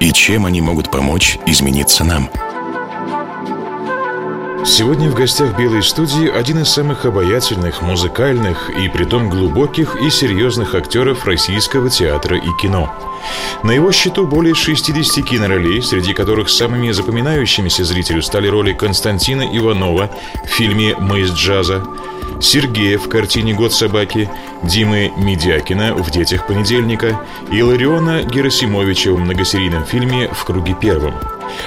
и чем они могут помочь измениться нам. Сегодня в гостях Белой студии один из самых обаятельных, музыкальных и притом глубоких и серьезных актеров российского театра и кино. На его счету более 60 киноролей, среди которых самыми запоминающимися зрителю стали роли Константина Иванова в фильме «Мы из джаза», Сергея в картине «Год собаки», Димы Медякина в «Детях понедельника» и Лариона Герасимовича в многосерийном фильме «В круге первом».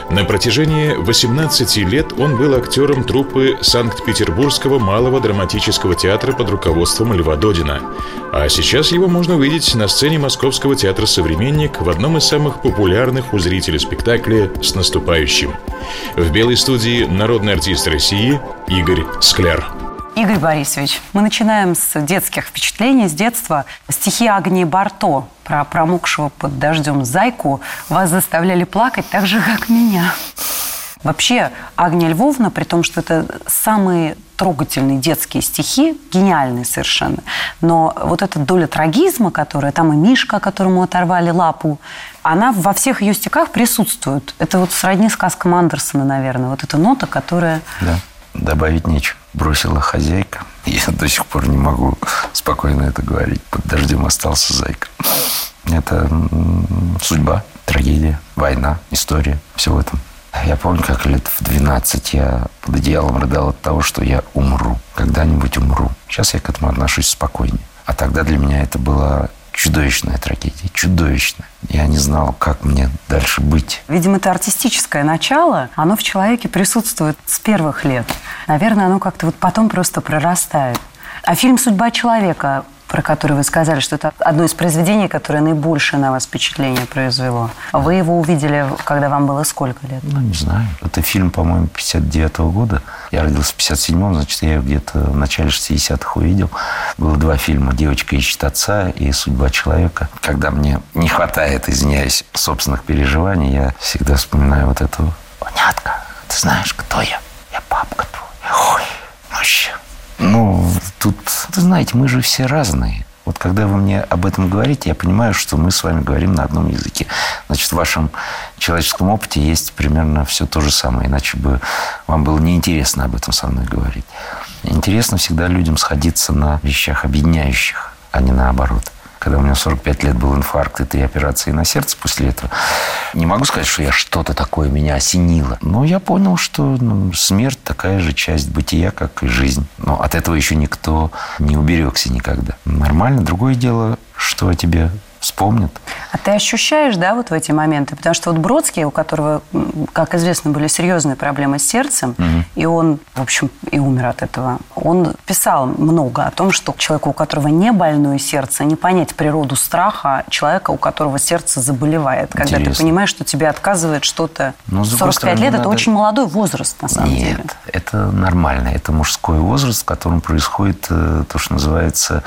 На протяжении 18 лет он был актером труппы Санкт-Петербургского малого драматического театра под руководством Льва Додина. А сейчас его можно увидеть на сцене Московского театра «Современник» в одном из самых популярных у зрителей спектаклей «С наступающим». В белой студии народный артист России Игорь Скляр. Игорь Борисович, мы начинаем с детских впечатлений, с детства. Стихи Агнии Барто про промокшего под дождем зайку вас заставляли плакать так же, как меня. Вообще, Агния Львовна, при том, что это самые трогательные детские стихи, гениальные совершенно. Но вот эта доля трагизма, которая там и Мишка, которому оторвали лапу, она во всех ее стихах присутствует. Это вот сродни сказкам Андерсона, наверное. Вот эта нота, которая... Да, добавить нечего бросила хозяйка. Я до сих пор не могу спокойно это говорить. Под дождем остался зайка. Это судьба, трагедия, война, история. Все в этом. Я помню, как лет в 12 я под одеялом рыдал от того, что я умру. Когда-нибудь умру. Сейчас я к этому отношусь спокойнее. А тогда для меня это была чудовищная трагедия, чудовищная. Я не знал, как мне дальше быть. Видимо, это артистическое начало, оно в человеке присутствует с первых лет. Наверное, оно как-то вот потом просто прорастает. А фильм «Судьба человека» про который вы сказали, что это одно из произведений, которое наибольшее на вас впечатление произвело. Вы его увидели, когда вам было сколько лет? Ну, не знаю. Это фильм, по-моему, 59 -го года. Я родился в 57-м, значит, я где-то в начале 60-х увидел. Было два фильма «Девочка ищет отца» и «Судьба человека». Когда мне не хватает, извиняюсь, собственных переживаний, я всегда вспоминаю вот эту «Понятка, ты знаешь, кто я? Я папка твой». Ой, вообще. Ну, тут, вы знаете, мы же все разные. Вот когда вы мне об этом говорите, я понимаю, что мы с вами говорим на одном языке. Значит, в вашем человеческом опыте есть примерно все то же самое, иначе бы вам было неинтересно об этом со мной говорить. Интересно всегда людям сходиться на вещах объединяющих, а не наоборот когда у меня 45 лет был инфаркт и три операции на сердце после этого. Не могу сказать, что я что-то такое меня осенило. Но я понял, что ну, смерть такая же часть бытия, как и жизнь. Но от этого еще никто не уберегся никогда. Нормально. Другое дело, что о тебе вспомнят. А ты ощущаешь, да, вот в эти моменты? Потому что вот Бродский, у которого, как известно, были серьезные проблемы с сердцем, угу. и он, в общем, и умер от этого. Он писал много о том, что человеку, у которого не больное сердце, не понять природу страха человека, у которого сердце заболевает. Когда Интересно. ты понимаешь, что тебе отказывает что-то. Но, 45 стороны, лет – это очень молодой возраст, на самом Нет, деле. Нет, это нормально. Это мужской возраст, в котором происходит э, то, что называется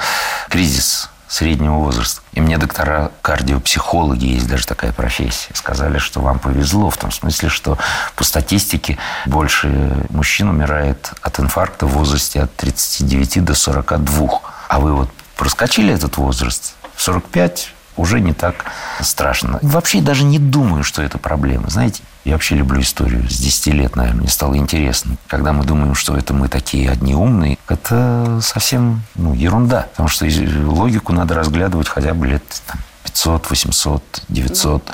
кризис среднего возраста. И мне доктора кардиопсихологи, есть даже такая профессия, сказали, что вам повезло в том смысле, что по статистике больше мужчин умирает от инфаркта в возрасте от 39 до 42. А вы вот проскочили этот возраст, 45 уже не так страшно. Вообще даже не думаю, что это проблема. Знаете, я вообще люблю историю. С 10 лет, наверное, мне стало интересно. Когда мы думаем, что это мы такие одни умные, это совсем ну, ерунда. Потому что логику надо разглядывать хотя бы лет там, 500, 800, 900.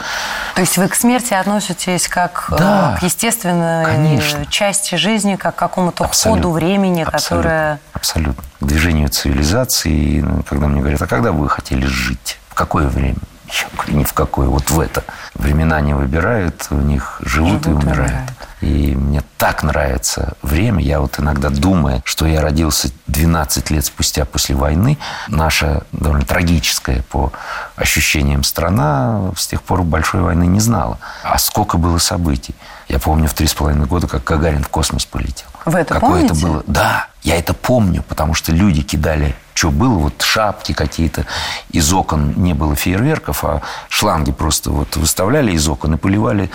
То есть вы к смерти относитесь как э, да, к естественной конечно. части жизни, как к какому-то ходу времени, абсолютно, которое... Абсолютно. К движению цивилизации. Ну, когда мне говорят, а когда вы хотели жить? Какое время? Я говорю, ни в какое. Вот в это. Времена не выбирают, у них живут, живут и умирают. умирают. И мне так нравится время. Я вот иногда думаю, что я родился 12 лет спустя после войны. Наша довольно трагическая по ощущениям страна с тех пор большой войны не знала. А сколько было событий. Я помню в три с половиной года, как Гагарин в космос полетел. Вы это Какое помните? это было? Да, я это помню, потому что люди кидали, что было, вот шапки какие-то, из окон не было фейерверков, а шланги просто вот выставляли из окон и поливали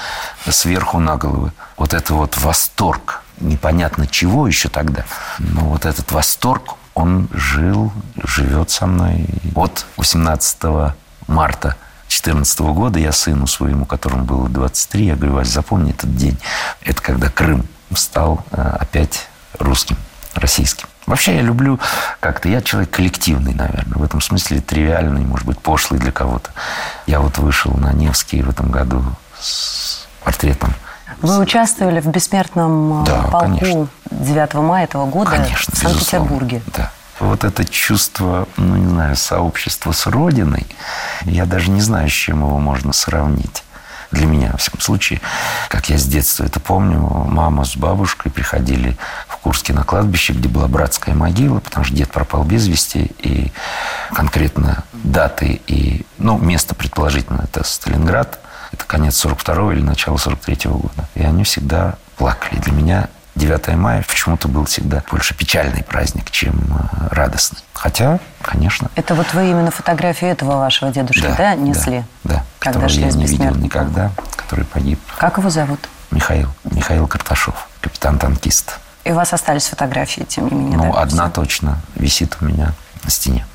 сверху на головы. Вот это вот восторг, непонятно чего еще тогда, но вот этот восторг, он жил, живет со мной. Вот 18 марта 2014 года я сыну своему, которому было 23, я говорю, Вась, запомни этот день. Это когда Крым стал э, опять русским, российским. Вообще я люблю как-то, я человек коллективный, наверное, в этом смысле тривиальный, может быть, пошлый для кого-то. Я вот вышел на Невский в этом году с портретом. Вы участвовали в бессмертном э, Да, полку конечно. 9 мая этого года Конечно, в Санкт-Петербурге. Да. Вот это чувство, ну, не знаю, сообщества с Родиной, я даже не знаю, с чем его можно сравнить. Для меня, во всяком случае, как я с детства это помню, мама с бабушкой приходили в Курске на кладбище, где была братская могила, потому что дед пропал без вести, и конкретно даты и, ну, место предположительно, это Сталинград, это конец 42 или начало 43 года. И они всегда плакали. Для меня 9 мая почему-то был всегда больше печальный праздник, чем э, радостный. Хотя, конечно, Это вот вы именно фотографию этого вашего дедушки, да, несли? Да, Когда которого я не видел никогда, который погиб. Как его зовут? Михаил, Михаил Карташов, капитан-танкист. И у вас остались фотографии, тем не менее, Ну, да? одна точно висит у меня на стене.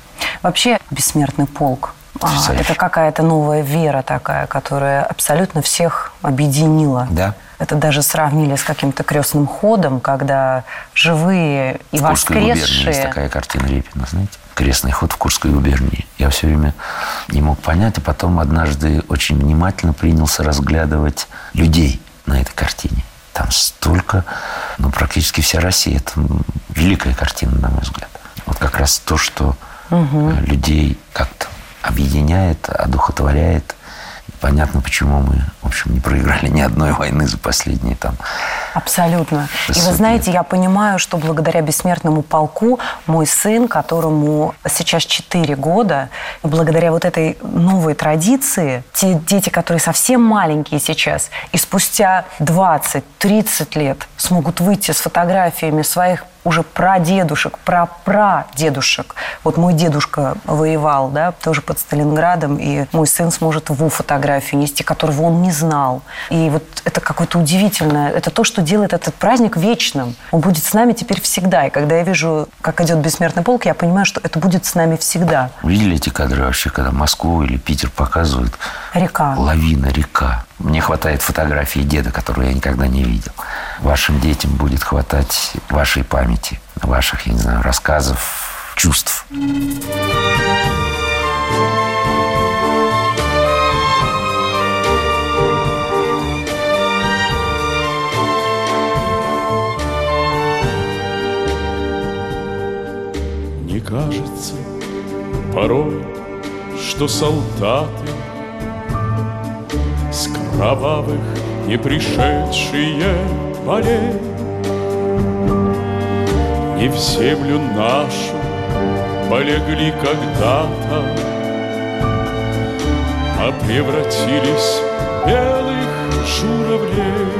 Вообще, бессмертный полк. а, это какая-то новая вера такая, которая абсолютно всех объединила. Да. Это даже сравнили с каким-то крестным ходом, когда живые и В воскресшие... такая картина Репина, знаете? Крестный ход в Курской губернии. Я все время не мог понять, а потом однажды очень внимательно принялся разглядывать людей на этой картине. Там столько, ну, практически вся Россия. Это великая картина, на мой взгляд. Вот как раз то, что э, людей как-то объединяет, одухотворяет. И понятно, почему мы, в общем, не проиграли ни одной войны за последние там Абсолютно. И 600 вы знаете, я понимаю, что благодаря бессмертному полку мой сын, которому сейчас 4 года, благодаря вот этой новой традиции, те дети, которые совсем маленькие сейчас, и спустя 20-30 лет смогут выйти с фотографиями своих уже прадедушек, прапрадедушек. Вот мой дедушка воевал, да, тоже под Сталинградом, и мой сын сможет его фотографию нести, которого он не знал. И вот это какое-то удивительное, это то, что делает этот праздник вечным. Он будет с нами теперь всегда. И когда я вижу, как идет бессмертный полк, я понимаю, что это будет с нами всегда. Видели эти кадры вообще, когда Москву или Питер показывают? Река. Лавина, река. Мне хватает фотографии деда, которую я никогда не видел. Вашим детям будет хватать вашей памяти, ваших, я не знаю, рассказов, чувств. Не кажется порой, что солдаты кровавых не пришедшие полей. Не в землю нашу полегли когда-то А превратились в белых журавлей.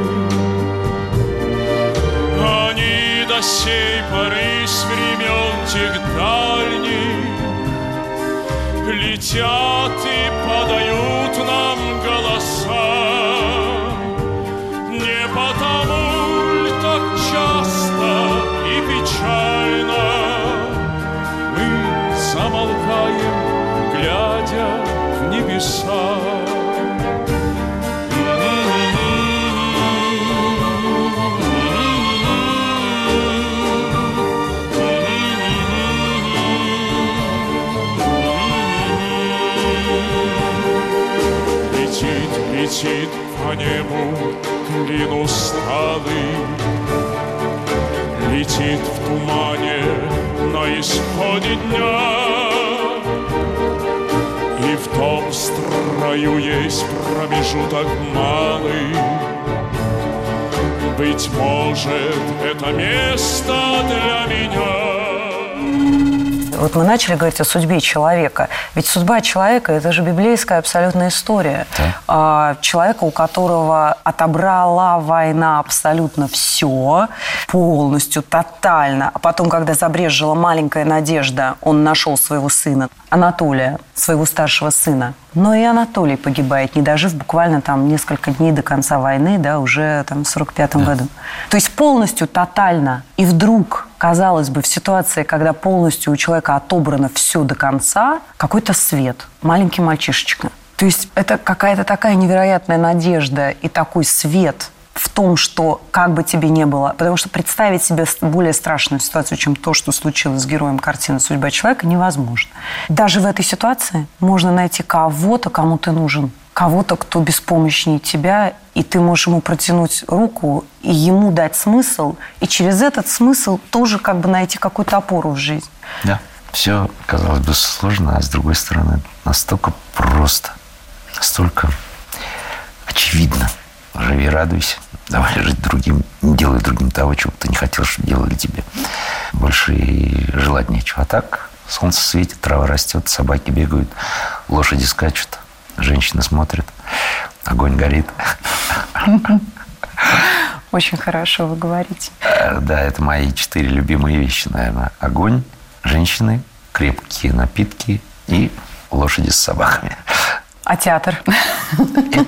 Они до сей поры с времен тех дальних Летят и подают нам голоса печально Мы замолкаем, глядя в небеса. Летит по небу клин усталый Летит в тумане на исходе дня. И в том строю есть промежуток малый. Быть может, это место для меня вот мы начали говорить о судьбе человека. Ведь судьба человека – это же библейская абсолютная история. Да. А, человека, у которого отобрала война абсолютно все, полностью, тотально. А потом, когда забрежила маленькая надежда, он нашел своего сына, Анатолия, своего старшего сына. Но и Анатолий погибает, не дожив буквально там несколько дней до конца войны, да, уже там в 45 да. году. То есть полностью, тотально. И вдруг, казалось бы, в ситуации, когда полностью у человека отобрано все до конца, какой-то свет, маленький мальчишечка. То есть это какая-то такая невероятная надежда и такой свет – в том, что как бы тебе не было, потому что представить себе более страшную ситуацию, чем то, что случилось с героем картины «Судьба человека», невозможно. Даже в этой ситуации можно найти кого-то, кому ты нужен, кого-то, кто беспомощнее тебя, и ты можешь ему протянуть руку и ему дать смысл, и через этот смысл тоже как бы найти какую-то опору в жизнь. Да, все, казалось бы, сложно, а с другой стороны настолько просто, настолько очевидно – живи, радуйся. Давай жить другим, не делай другим того, чего ты не хотел, чтобы делали тебе. Больше и желать нечего. А так, солнце светит, трава растет, собаки бегают, лошади скачут, женщины смотрят, огонь горит. Очень хорошо вы говорите. Э, да, это мои четыре любимые вещи, наверное. Огонь, женщины, крепкие напитки и лошади с собаками. А театр?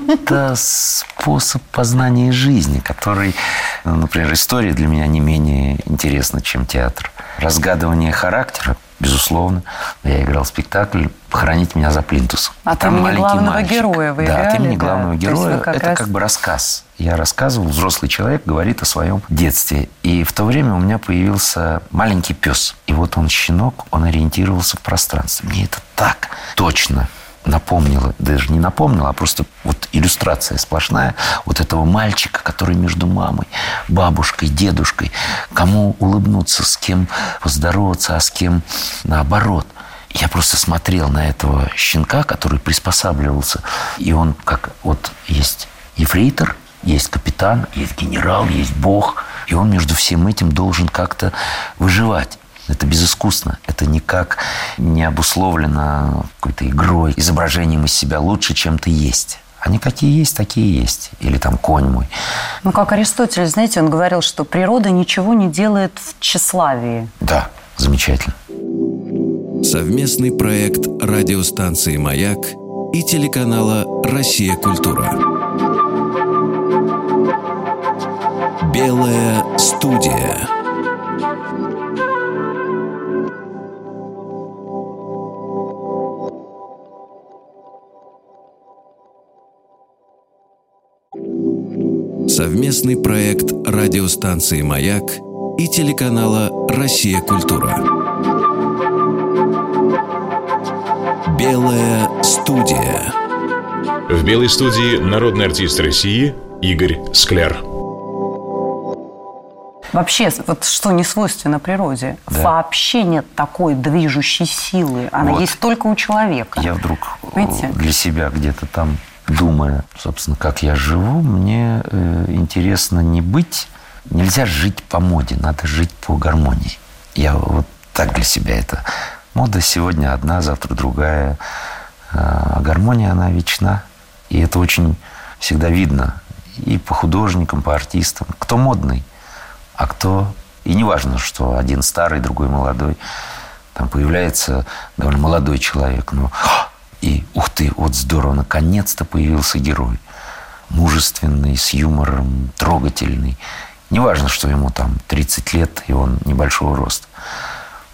Это способ познания жизни, который, ну, например, история для меня не менее интересна, чем театр. Разгадывание характера, безусловно. Я играл спектакль «Похоронить меня за плинтусом». От Там имени главного мальчик. героя вы Да, от имени да? главного героя. Как это раз... как бы рассказ. Я рассказывал, взрослый человек говорит о своем детстве. И в то время у меня появился маленький пес. И вот он щенок, он ориентировался в пространстве. Мне это так точно напомнила, даже не напомнила, а просто вот иллюстрация сплошная вот этого мальчика, который между мамой, бабушкой, дедушкой, кому улыбнуться, с кем поздороваться, а с кем наоборот. Я просто смотрел на этого щенка, который приспосабливался, и он как вот есть ефрейтор, есть капитан, есть генерал, есть бог, и он между всем этим должен как-то выживать. Это безыскусно. Это никак не обусловлено какой-то игрой, изображением из себя лучше, чем ты есть. Они какие есть, такие есть. Или там конь мой. Ну, как Аристотель, знаете, он говорил, что природа ничего не делает в тщеславии. Да, замечательно. Совместный проект радиостанции «Маяк» и телеканала «Россия. Культура». Белая студия. Совместный проект радиостанции «Маяк» и телеканала «Россия. Культура». Белая студия. В белой студии народный артист России Игорь Скляр. Вообще, вот что не свойственно природе, да. вообще нет такой движущей силы. Она вот. есть только у человека. Я вдруг Видите? для себя где-то там думая, собственно, как я живу, мне э, интересно не быть, нельзя жить по моде, надо жить по гармонии. Я вот так для себя это. Мода сегодня одна, завтра другая. А гармония, она вечна. И это очень всегда видно и по художникам, по артистам. Кто модный, а кто... И не важно, что один старый, другой молодой. Там появляется довольно молодой человек, но и ух ты, вот здорово, наконец-то появился герой. Мужественный, с юмором, трогательный. Неважно, что ему там 30 лет, и он небольшого роста.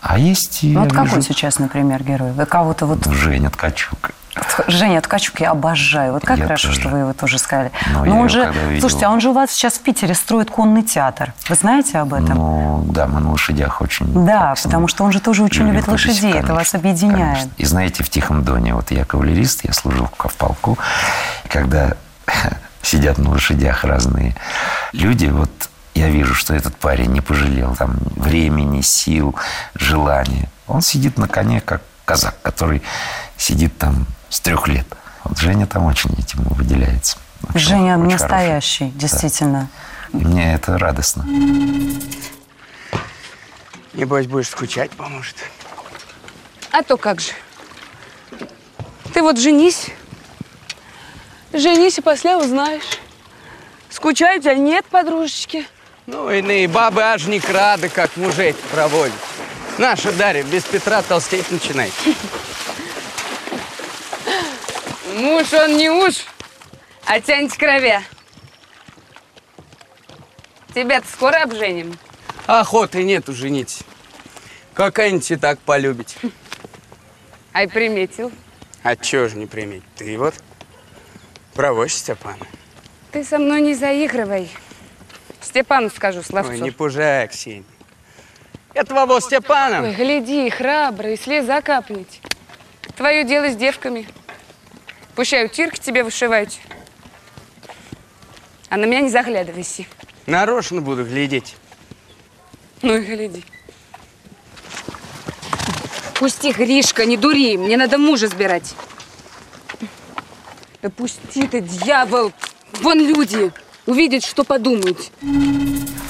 А есть... Ну, вот какой сейчас, например, герой? Вы кого-то вот... Женя Ткачук. Женя Ткачук я обожаю. Вот как я хорошо, тоже. что вы его тоже сказали. Но, Но он же, слушайте, а он же у вас сейчас в Питере строит конный театр. Вы знаете об этом? Ну, да, мы на лошадях очень. Да, потому что он же тоже очень любит лошадей. Конечно, это вас объединяет. Конечно. И знаете, в Тихом Доне, вот я кавалерист, я служил в полку, когда сидят на лошадях разные люди, вот я вижу, что этот парень не пожалел там времени, сил, желания. Он сидит на коне, как казак, который сидит там с трех лет. Вот Женя там очень этим выделяется. Очень, Женя очень настоящий, хороший. действительно. И мне это радостно. Небось, будешь скучать, поможет. А то как же. Ты вот женись. Женись и после узнаешь. Скучаю тебя нет, подружечки. Ну, иные бабы аж не рады, как мужей проводят. Наша Дарья без Петра толстеть начинает. Муж он не уж, а тянет крови. Тебя-то скоро обженим. Охоты нету женить. Какая-нибудь и так полюбить. Ай, приметил. А чего же не приметь? Ты вот провозь Степана. Ты со мной не заигрывай. Степану скажу, словцу. Ой, не пужай, Ксения. Это во Степана. Ой, гляди, храбрый, слеза капнет. Твое дело с девками. Пущай утирки тебе вышивают. А на меня не заглядывайся. Нарочно буду глядеть. Ну и гляди. Пусти, Гришка, не дури. Мне надо мужа сбирать. Да пусти ты, дьявол. Вон люди. Увидят, что подумают.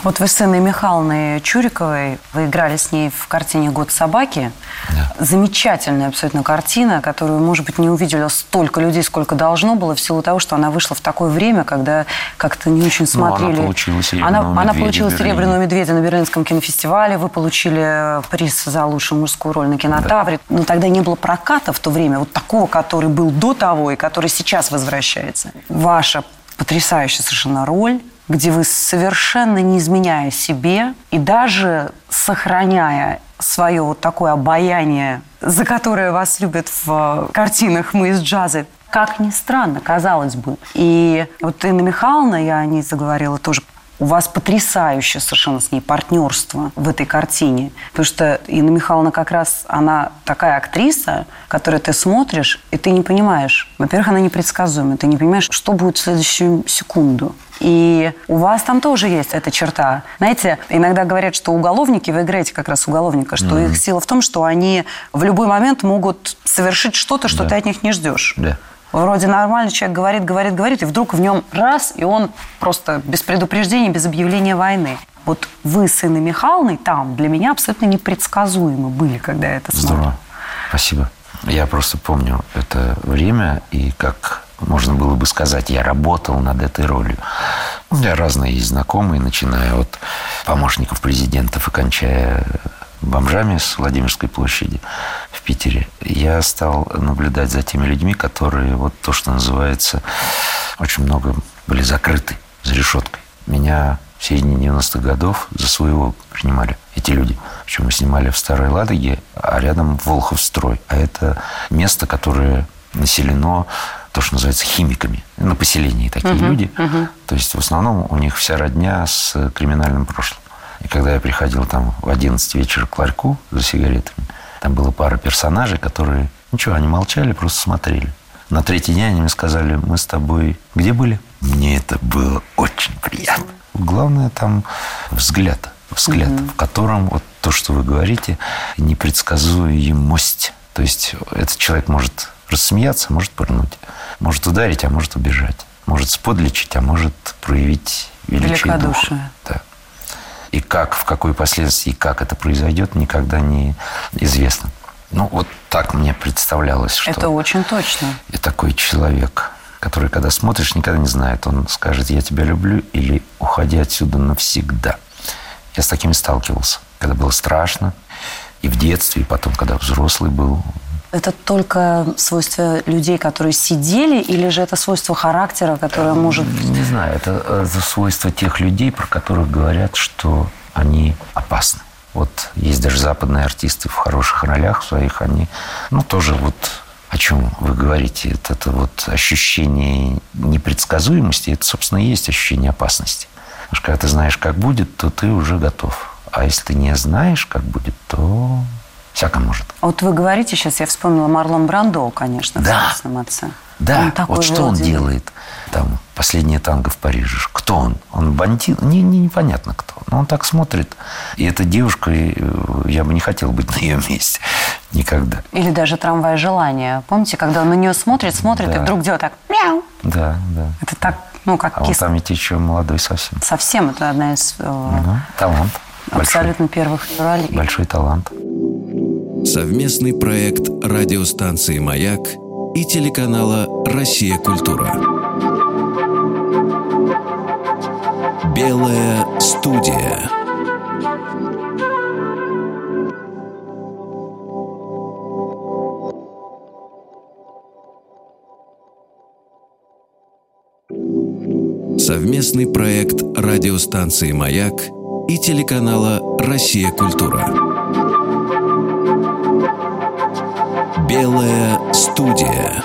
Вот вы с Инной Михайловной Чуриковой, вы играли с ней в картине «Год собаки». Да. Замечательная абсолютно картина, которую, может быть, не увидели столько людей, сколько должно было, в силу того, что она вышла в такое время, когда как-то не очень Ну, она смотрели. получила «Серебряного Она, она медведя» получила в Берлине. «Серебряного медведя» на Берлинском кинофестивале, вы получили приз за лучшую мужскую роль на кинотавре. Но тогда не было проката в то время, вот такого, который был до того и который сейчас возвращается. Ваша потрясающая совершенно роль, где вы совершенно не изменяя себе и даже сохраняя свое вот такое обаяние, за которое вас любят в картинах «Мы из джаза», как ни странно, казалось бы. И вот Инна Михайловна, я о ней заговорила тоже, у вас потрясающее совершенно с ней партнерство в этой картине. Потому что Инна Михайловна как раз, она такая актриса, которую ты смотришь, и ты не понимаешь. Во-первых, она непредсказуема. Ты не понимаешь, что будет в следующую секунду. И у вас там тоже есть эта черта. Знаете, иногда говорят, что уголовники, вы играете как раз уголовника, что их сила в том, что они в любой момент могут совершить что-то, что Да. ты от них не ждешь. Да. Вроде нормальный человек говорит, говорит, говорит, и вдруг в нем раз, и он просто без предупреждения, без объявления войны. Вот вы с Инной Михайловной там для меня абсолютно непредсказуемы были, когда я это смотрю. Здорово. Спасибо. Я просто помню это время, и как можно было бы сказать, я работал над этой ролью. У меня разные есть знакомые, начиная от помощников президентов и кончая бомжами с Владимирской площади в Питере. Я стал наблюдать за теми людьми, которые вот то, что называется, очень много были закрыты за решеткой. Меня в середине 90-х годов за своего принимали эти люди. Причем мы снимали в Старой Ладоге, а рядом Волховстрой. А это место, которое населено то, что называется химиками. На поселении такие люди. То есть в основном у них вся родня с криминальным прошлым. И когда я приходил там в 11 вечера к ларьку за сигаретами, там была пара персонажей, которые ничего, они молчали, просто смотрели. На третий день они мне сказали, мы с тобой где были? Мне это было очень приятно. Главное там взгляд, взгляд, в котором вот то, что вы говорите, непредсказуемость. То есть этот человек может рассмеяться, может пырнуть, может ударить, а может убежать, может сподличить, а может проявить величие духа. Да. И как, в какой последствии, как это произойдет, никогда не известно. Ну, вот так мне представлялось, что Это очень точно. и такой человек, который, когда смотришь, никогда не знает, он скажет, я тебя люблю, или уходи отсюда навсегда. Я с такими сталкивался, когда было страшно, и в детстве, и потом, когда взрослый был. Это только свойство людей, которые сидели, или же это свойство характера, которое может... Не знаю, это, э, это свойство тех людей, про которых говорят, что они опасны. Вот есть даже западные артисты в хороших ролях своих, они, ну, тоже вот о чем вы говорите, это, это вот ощущение непредсказуемости, это, собственно, и есть ощущение опасности. Потому что когда ты знаешь, как будет, то ты уже готов. А если ты не знаешь, как будет, то всяко может. Вот вы говорите сейчас, я вспомнила Марлон Брандо, конечно, в Да. «Красном отце». Да, Он такой вот что он делает? Там последнее танго в Париже. Кто он? Он бандит? Не, не, непонятно кто. Но он так смотрит. И эта девушка, и, э, я бы не хотел быть на ее месте. Никогда. Или даже трамвай желания. Помните, когда он на нее смотрит, смотрит, и Да. вдруг делает так мяу. Да, да. Это так, ну, как А он кис. там ведь еще молодой совсем. Совсем это одна из Ну, талант. Большой, абсолютно первых ролей. большой талант. Совместный проект радиостанции «Маяк» и телеканала «Россия. Культура». Белая студия. Совместный проект радиостанции «Маяк» и телеканала «Россия. Культура». Белая студия.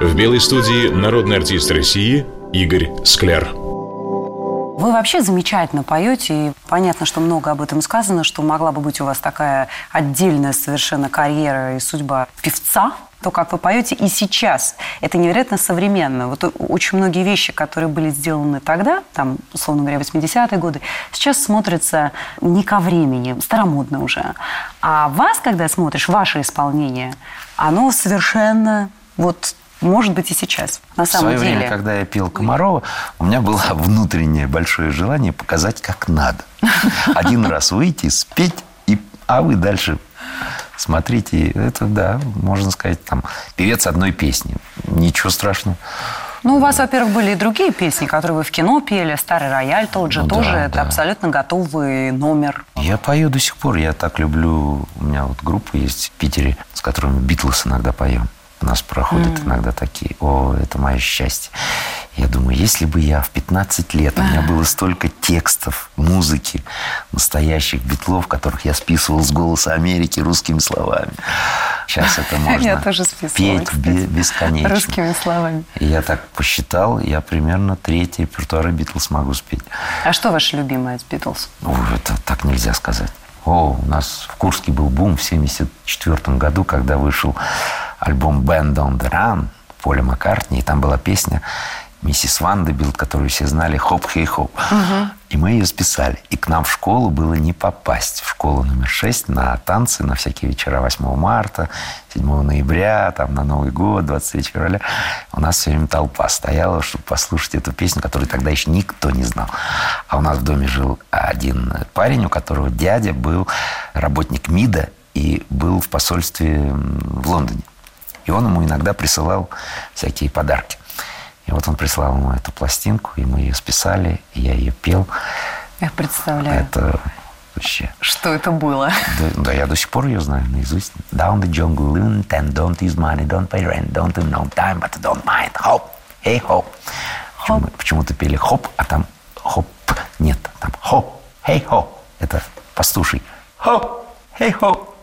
В белой студии народный артист России Игорь Скляр. Вы вообще замечательно поете, и понятно, что много об этом сказано, что могла бы быть у вас такая отдельная совершенно карьера и судьба певца, то, как вы поете и сейчас. Это невероятно современно. Вот очень многие вещи, которые были сделаны тогда, там, условно говоря, 80-е годы, сейчас смотрятся не ко времени, старомодно уже. А вас, когда смотришь, ваше исполнение, оно совершенно вот может быть и сейчас. На В самом свое деле. время, когда я пел Комарова, у меня было внутреннее большое желание показать, как надо. Один раз выйти, спеть, и, а вы дальше смотрите. Это, да, можно сказать, там, певец одной песни. Ничего страшного. Ну, у вас, во-первых, были и другие песни, которые вы в кино пели. «Старый рояль» тот же, Ну тоже. да, это да. абсолютно готовый номер. Я пою до сих пор. Я так люблю... У меня вот группа есть в Питере, с которыми Битлз иногда поем. У нас проходят иногда такие. О, это мое счастье. Я думаю, если бы я в 15 лет, у меня было столько текстов, музыки, настоящих битлов, которых я списывал с «Голоса Америки» русскими словами. Сейчас это можно петь бесконечно. Русскими словами. И я так посчитал, я примерно третий репертуар Битлз могу спеть. А что ваше любимое из «Битлз»? Это так нельзя сказать. О, у нас в Курске был бум в 1974 году, когда вышел альбом «Band on the Run» Поля Маккартни, и там была песня Mrs. Vandebilt, которую все знали, «Хоп, хей, хоп». И мы ее списали. И к нам в школу было не попасть. В школу номер 6 на танцы, на всякие вечера 8 марта, 7 ноября, там, на Новый год, 23 февраля. У нас все время толпа стояла, чтобы послушать эту песню, которую тогда еще никто не знал. А у нас в доме жил один парень, у которого дядя был работник МИДа и был в посольстве в Лондоне. И он ему иногда присылал всякие подарки. И вот он прислал ему эту пластинку, и мы ее списали, и я ее пел. Я представляю, Это вообще... что это было. Да, да, я до сих пор ее знаю наизусть. Down the jungle, and don't use money, don't pay rent, don't do no time, but don't mind. Эй, хоп. Почему- Почему-то пели хоп, а там хоп. Нет, там хоп, эй, хоп. Это послушай. Хоп, эй, хоп.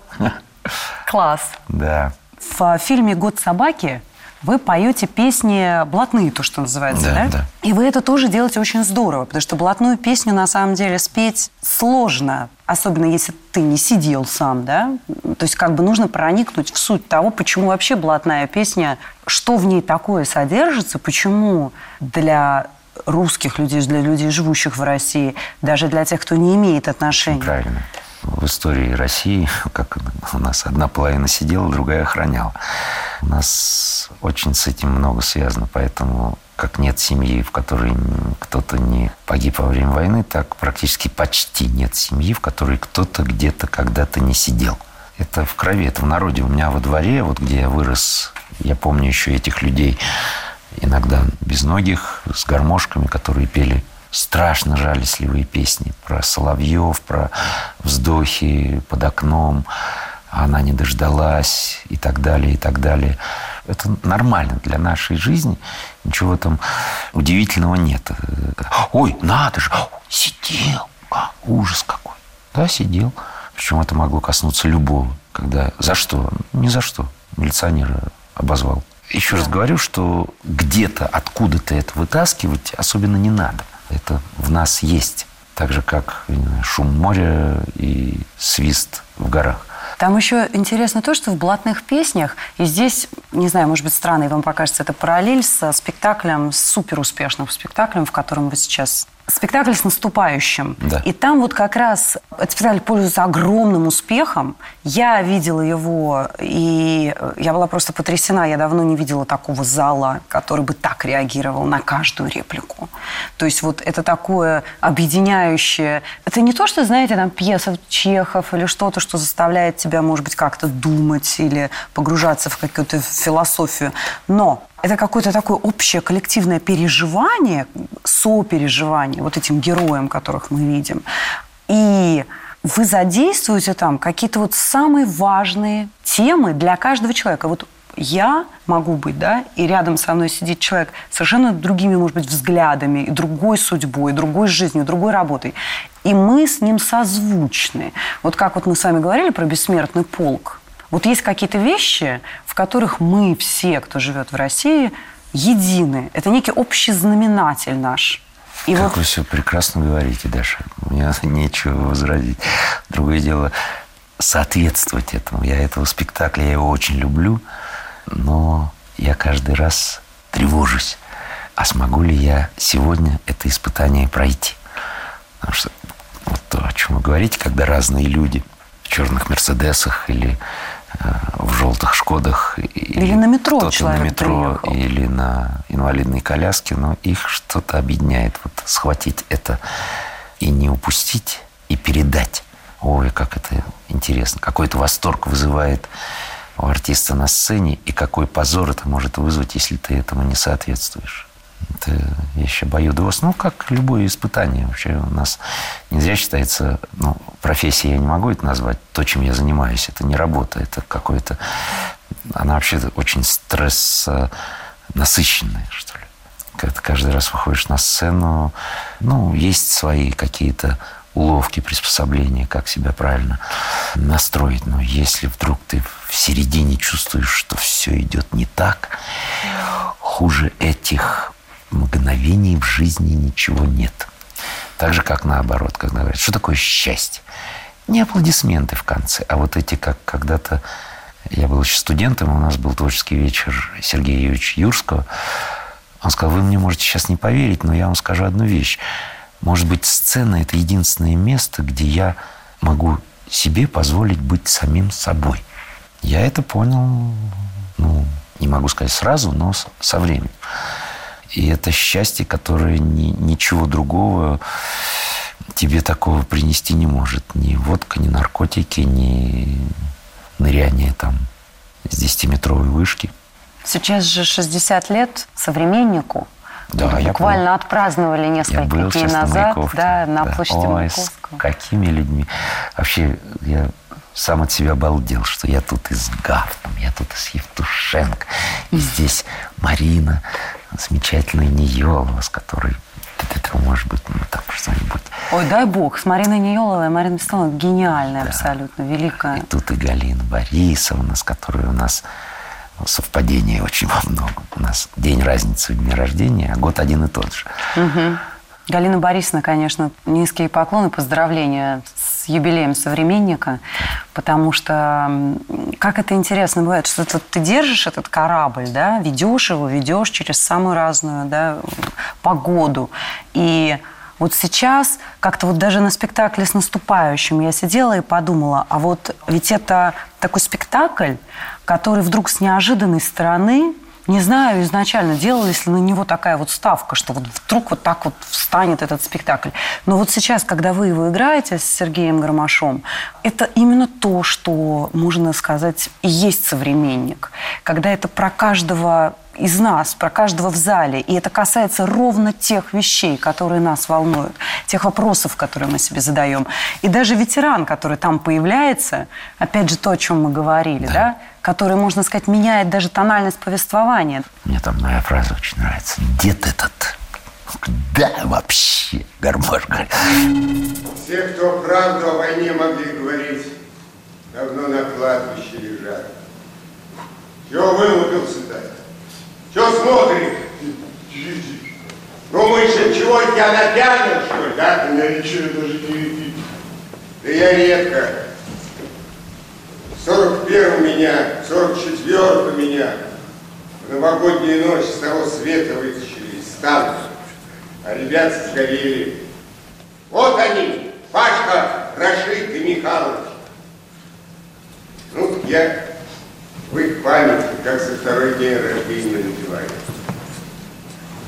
Класс. Да. В фильме «Год собаки» вы поете песни блатные, то, что называется, Да, да? да. И вы это тоже делаете очень здорово, потому что блатную песню на самом деле спеть сложно, особенно если ты не сидел сам, да? То есть как бы нужно проникнуть в суть того, почему вообще блатная песня, что в ней такое содержится, почему для русских людей, для людей, живущих в России, даже для тех, кто не имеет отношения. Правильно. В истории России, как у нас одна половина сидела, другая охраняла. У нас очень с этим много связано, поэтому как нет семьи, в которой кто-то не погиб во время войны, так практически почти нет семьи, в которой кто-то где-то когда-то не сидел. Это в крови, это в народе. У меня во дворе, вот где я вырос, я помню еще этих людей, иногда безногих, с гармошками, которые пели страшно жалостливые песни про соловьев, про вздохи под окном, она не дождалась и так далее, и так далее. Это нормально для нашей жизни. Ничего там удивительного нет. Ой, надо же, сидел. А, ужас какой. Да, сидел. Причем это могло коснуться любого. Когда за что? Ни за что. Милиционера обозвал. Еще раз говорю, что где-то, откуда-то это вытаскивать особенно не надо. Это в нас есть. Так же, как шум моря и свист в горах. Там еще интересно то, что в блатных песнях, и здесь, не знаю, может быть, странно, и вам покажется это параллель со спектаклем, с суперуспешным спектаклем, в котором вы сейчас спектакль с наступающим. Да. И там вот как раз этот спектакль пользуется огромным успехом. Я видела его, и я была просто потрясена. Я давно не видела такого зала, который бы так реагировал на каждую реплику. То есть вот это такое объединяющее... Это не то, что, знаете, там пьеса Чехов или что-то, что заставляет тебя, может быть, как-то думать или погружаться в какую-то философию. Но это какое-то такое общее коллективное переживание, сопереживание вот этим героям, которых мы видим. И вы задействуете там какие-то вот самые важные темы для каждого человека. Вот я могу быть, да, и рядом со мной сидит человек совершенно другими, может быть, взглядами, и другой судьбой, другой жизнью, другой работой. И мы с ним созвучны. Вот как вот мы с вами говорили про бессмертный полк. Вот есть какие-то вещи, в которых мы все, кто живет в России, едины. Это некий общий знаменатель наш. И как вот... вы все прекрасно говорите, Даша. Мне нечего возразить. Другое дело соответствовать этому. Я этого спектакля, я его очень люблю, но я каждый раз тревожусь. А смогу ли я сегодня это испытание пройти? Потому что вот то, о чем вы говорите, когда разные люди в черных Мерседесах или в желтых Шкодах. Или на метро человек на метро, приехал. или на инвалидной коляске, но их что-то объединяет. Вот схватить это и не упустить, и передать. Ой, как это интересно. Какой-то восторг вызывает у артиста на сцене, и какой позор это может вызвать, если ты этому не соответствуешь. Это вещь обоюдовость. Ну, как любое испытание. Вообще у нас не зря считается, ну, профессия я не могу это назвать, то, чем я занимаюсь. Это не работа, это какое-то... Она вообще очень стресс насыщенная, что ли. Когда ты каждый раз выходишь на сцену, ну, есть свои какие-то уловки, приспособления, как себя правильно настроить. Но если вдруг ты в середине чувствуешь, что все идет не так, хуже этих мгновений в жизни ничего нет. Так же, как наоборот, когда говорят, что такое счастье? Не аплодисменты в конце, а вот эти, как когда-то я был еще студентом, у нас был творческий вечер Сергея Юрьевича Юрского. Он сказал, вы мне можете сейчас не поверить, но я вам скажу одну вещь. Может быть, сцена – это единственное место, где я могу себе позволить быть самим собой. Я это понял, ну, не могу сказать сразу, но со временем. И это счастье, которое ни, ничего другого тебе такого принести не может. Ни водка, ни наркотики, ни ныряние там с 10-метровой вышки. Сейчас же 60 лет современнику. Да, я буквально был. отпраздновали несколько я был дней назад, на да, на да. площади Ой, Маяковского. с какими людьми. Вообще, я сам от себя обалдел, что я тут и с я тут и с Евтушенко, и здесь Марина, замечательная Ниелова, с которой это может быть, ну, там что-нибудь. Ой, дай бог, с Мариной Ниеловой. Марина Веселова гениальная да. абсолютно, великая. И тут и Галина Борисовна, с которой у нас совпадение очень во многом. У нас день разницы в дне рождения, а год один и тот же. Угу. Галина Борисовна, конечно, низкие поклоны, поздравления с юбилеем современника, потому что как это интересно бывает, что ты, ты держишь этот корабль, да, ведешь его, ведешь через самую разную да, погоду. И вот сейчас как-то вот даже на спектакле с наступающим я сидела и подумала, а вот ведь это такой спектакль, который вдруг с неожиданной стороны не знаю изначально, делалась ли на него такая вот ставка, что вот вдруг вот так вот встанет этот спектакль. Но вот сейчас, когда вы его играете с Сергеем Гармашом, это именно то, что, можно сказать, и есть современник. Когда это про каждого из нас, про каждого в зале. И это касается ровно тех вещей, которые нас волнуют, тех вопросов, которые мы себе задаем. И даже ветеран, который там появляется, опять же то, о чем мы говорили, да, да который, можно сказать, меняет даже тональность повествования. Мне там моя фраза очень нравится. Дед этот да, вообще, гармош Все, кто правду о войне могли говорить, давно на кладбище лежат. Чего вылупился-то? Чего смотрит? Ну, мы еще чего, тебя натянут, что ли, да? Я ничего даже не видел. Да я редко. 41 меня, 44 меня в новогоднюю ночь с того света вытащили из танка. а ребята сгорели. Вот они, Пашка, Рашид и Михалыч. Ну, я в их память, как со второй день рождения напиваю.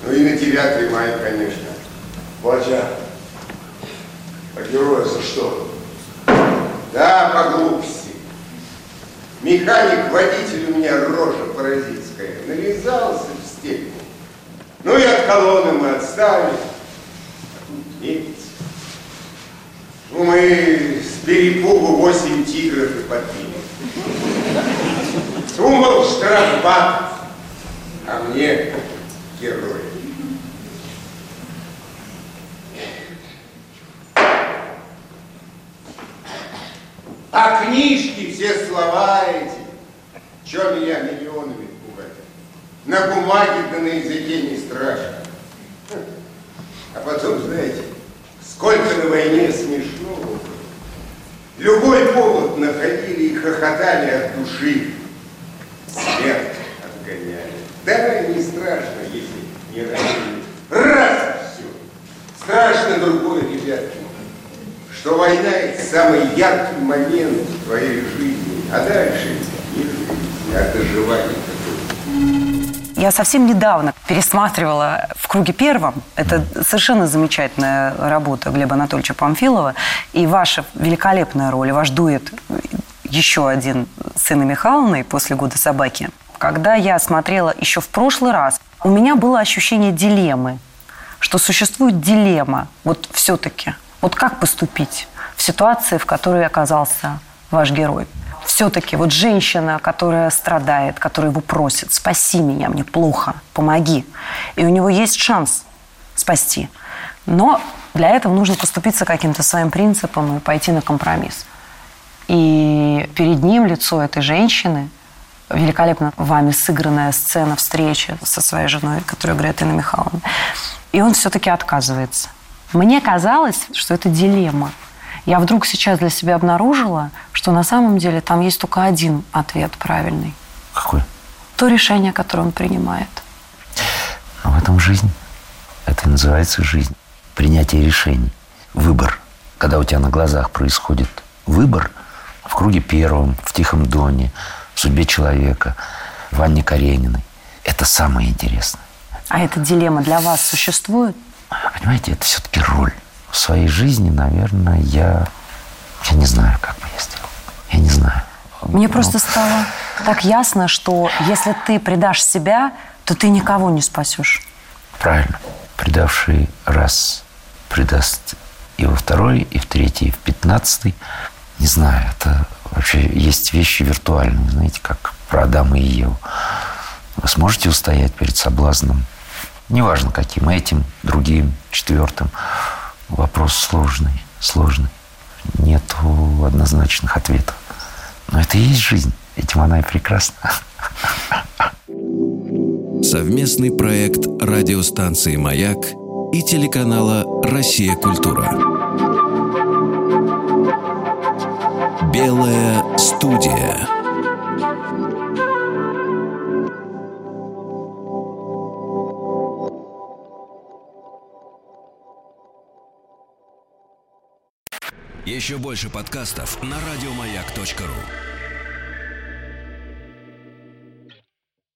Ну и на 9 мая, конечно. Батя, а героя за что? Да, по глупости. Механик-водитель у меня рожа паразитская. Нарезался в степь. Ну и от колонны мы отстали. Ну, мы с перепугу 8 тигров и подпили. Думал штрафбат, а мне герой. А книжки, все слова эти, что меня миллионами пугать? На бумаге да на языке не страшно. А потом, знаете, сколько на войне смешно было. Любой повод находили и хохотали от души. Да, не страшно, если не ранили. Раз все. Страшно другое, ребятки что война – это самый яркий момент в твоей жизни, а дальше не жизнь, а доживание такое. Я совсем недавно пересматривала в круге первом. Это совершенно замечательная работа Глеба Анатольевича Памфилова. И ваша великолепная роль, ваш дуэт еще один с Инной Михайловной после «Года собаки». Когда я смотрела еще в прошлый раз, у меня было ощущение дилеммы, что существует дилемма, вот все-таки – вот как поступить в ситуации, в которой оказался ваш герой? Все-таки вот женщина, которая страдает, которая его просит, спаси меня, мне плохо, помоги. И у него есть шанс спасти. Но для этого нужно поступиться каким-то своим принципом и пойти на компромисс. И перед ним лицо этой женщины, великолепно вами сыгранная сцена встречи со своей женой, которую играет Инна Михайловна. И он все-таки отказывается. Мне казалось, что это дилемма. Я вдруг сейчас для себя обнаружила, что на самом деле там есть только один ответ правильный. Какой? То решение, которое он принимает. Но в этом жизнь. Это называется жизнь. Принятие решений. Выбор. Когда у тебя на глазах происходит выбор в круге первом, в Тихом Доне, судьбе человека, в Анне Карениной. Это самое интересное. А эта дилемма для вас существует? Понимаете, это все-таки роль. В своей жизни, наверное, я... Я не знаю, как бы я сделал. Я не знаю. Мне Но... просто стало так ясно, что если ты предашь себя, то ты никого не спасешь. Правильно. Предавший раз предаст и во второй, и в третий, и в пятнадцатый. Не знаю, это вообще есть вещи виртуальные, знаете, как про Адама и Еву. Вы сможете устоять перед соблазном Неважно каким, этим, другим, четвертым. Вопрос сложный, сложный. Нету однозначных ответов. Но это и есть жизнь. Этим она и прекрасна. Совместный проект радиостанции «Маяк» и телеканала «Россия. Культура». Белая студия. Еще больше подкастов на радиомаяк.ру.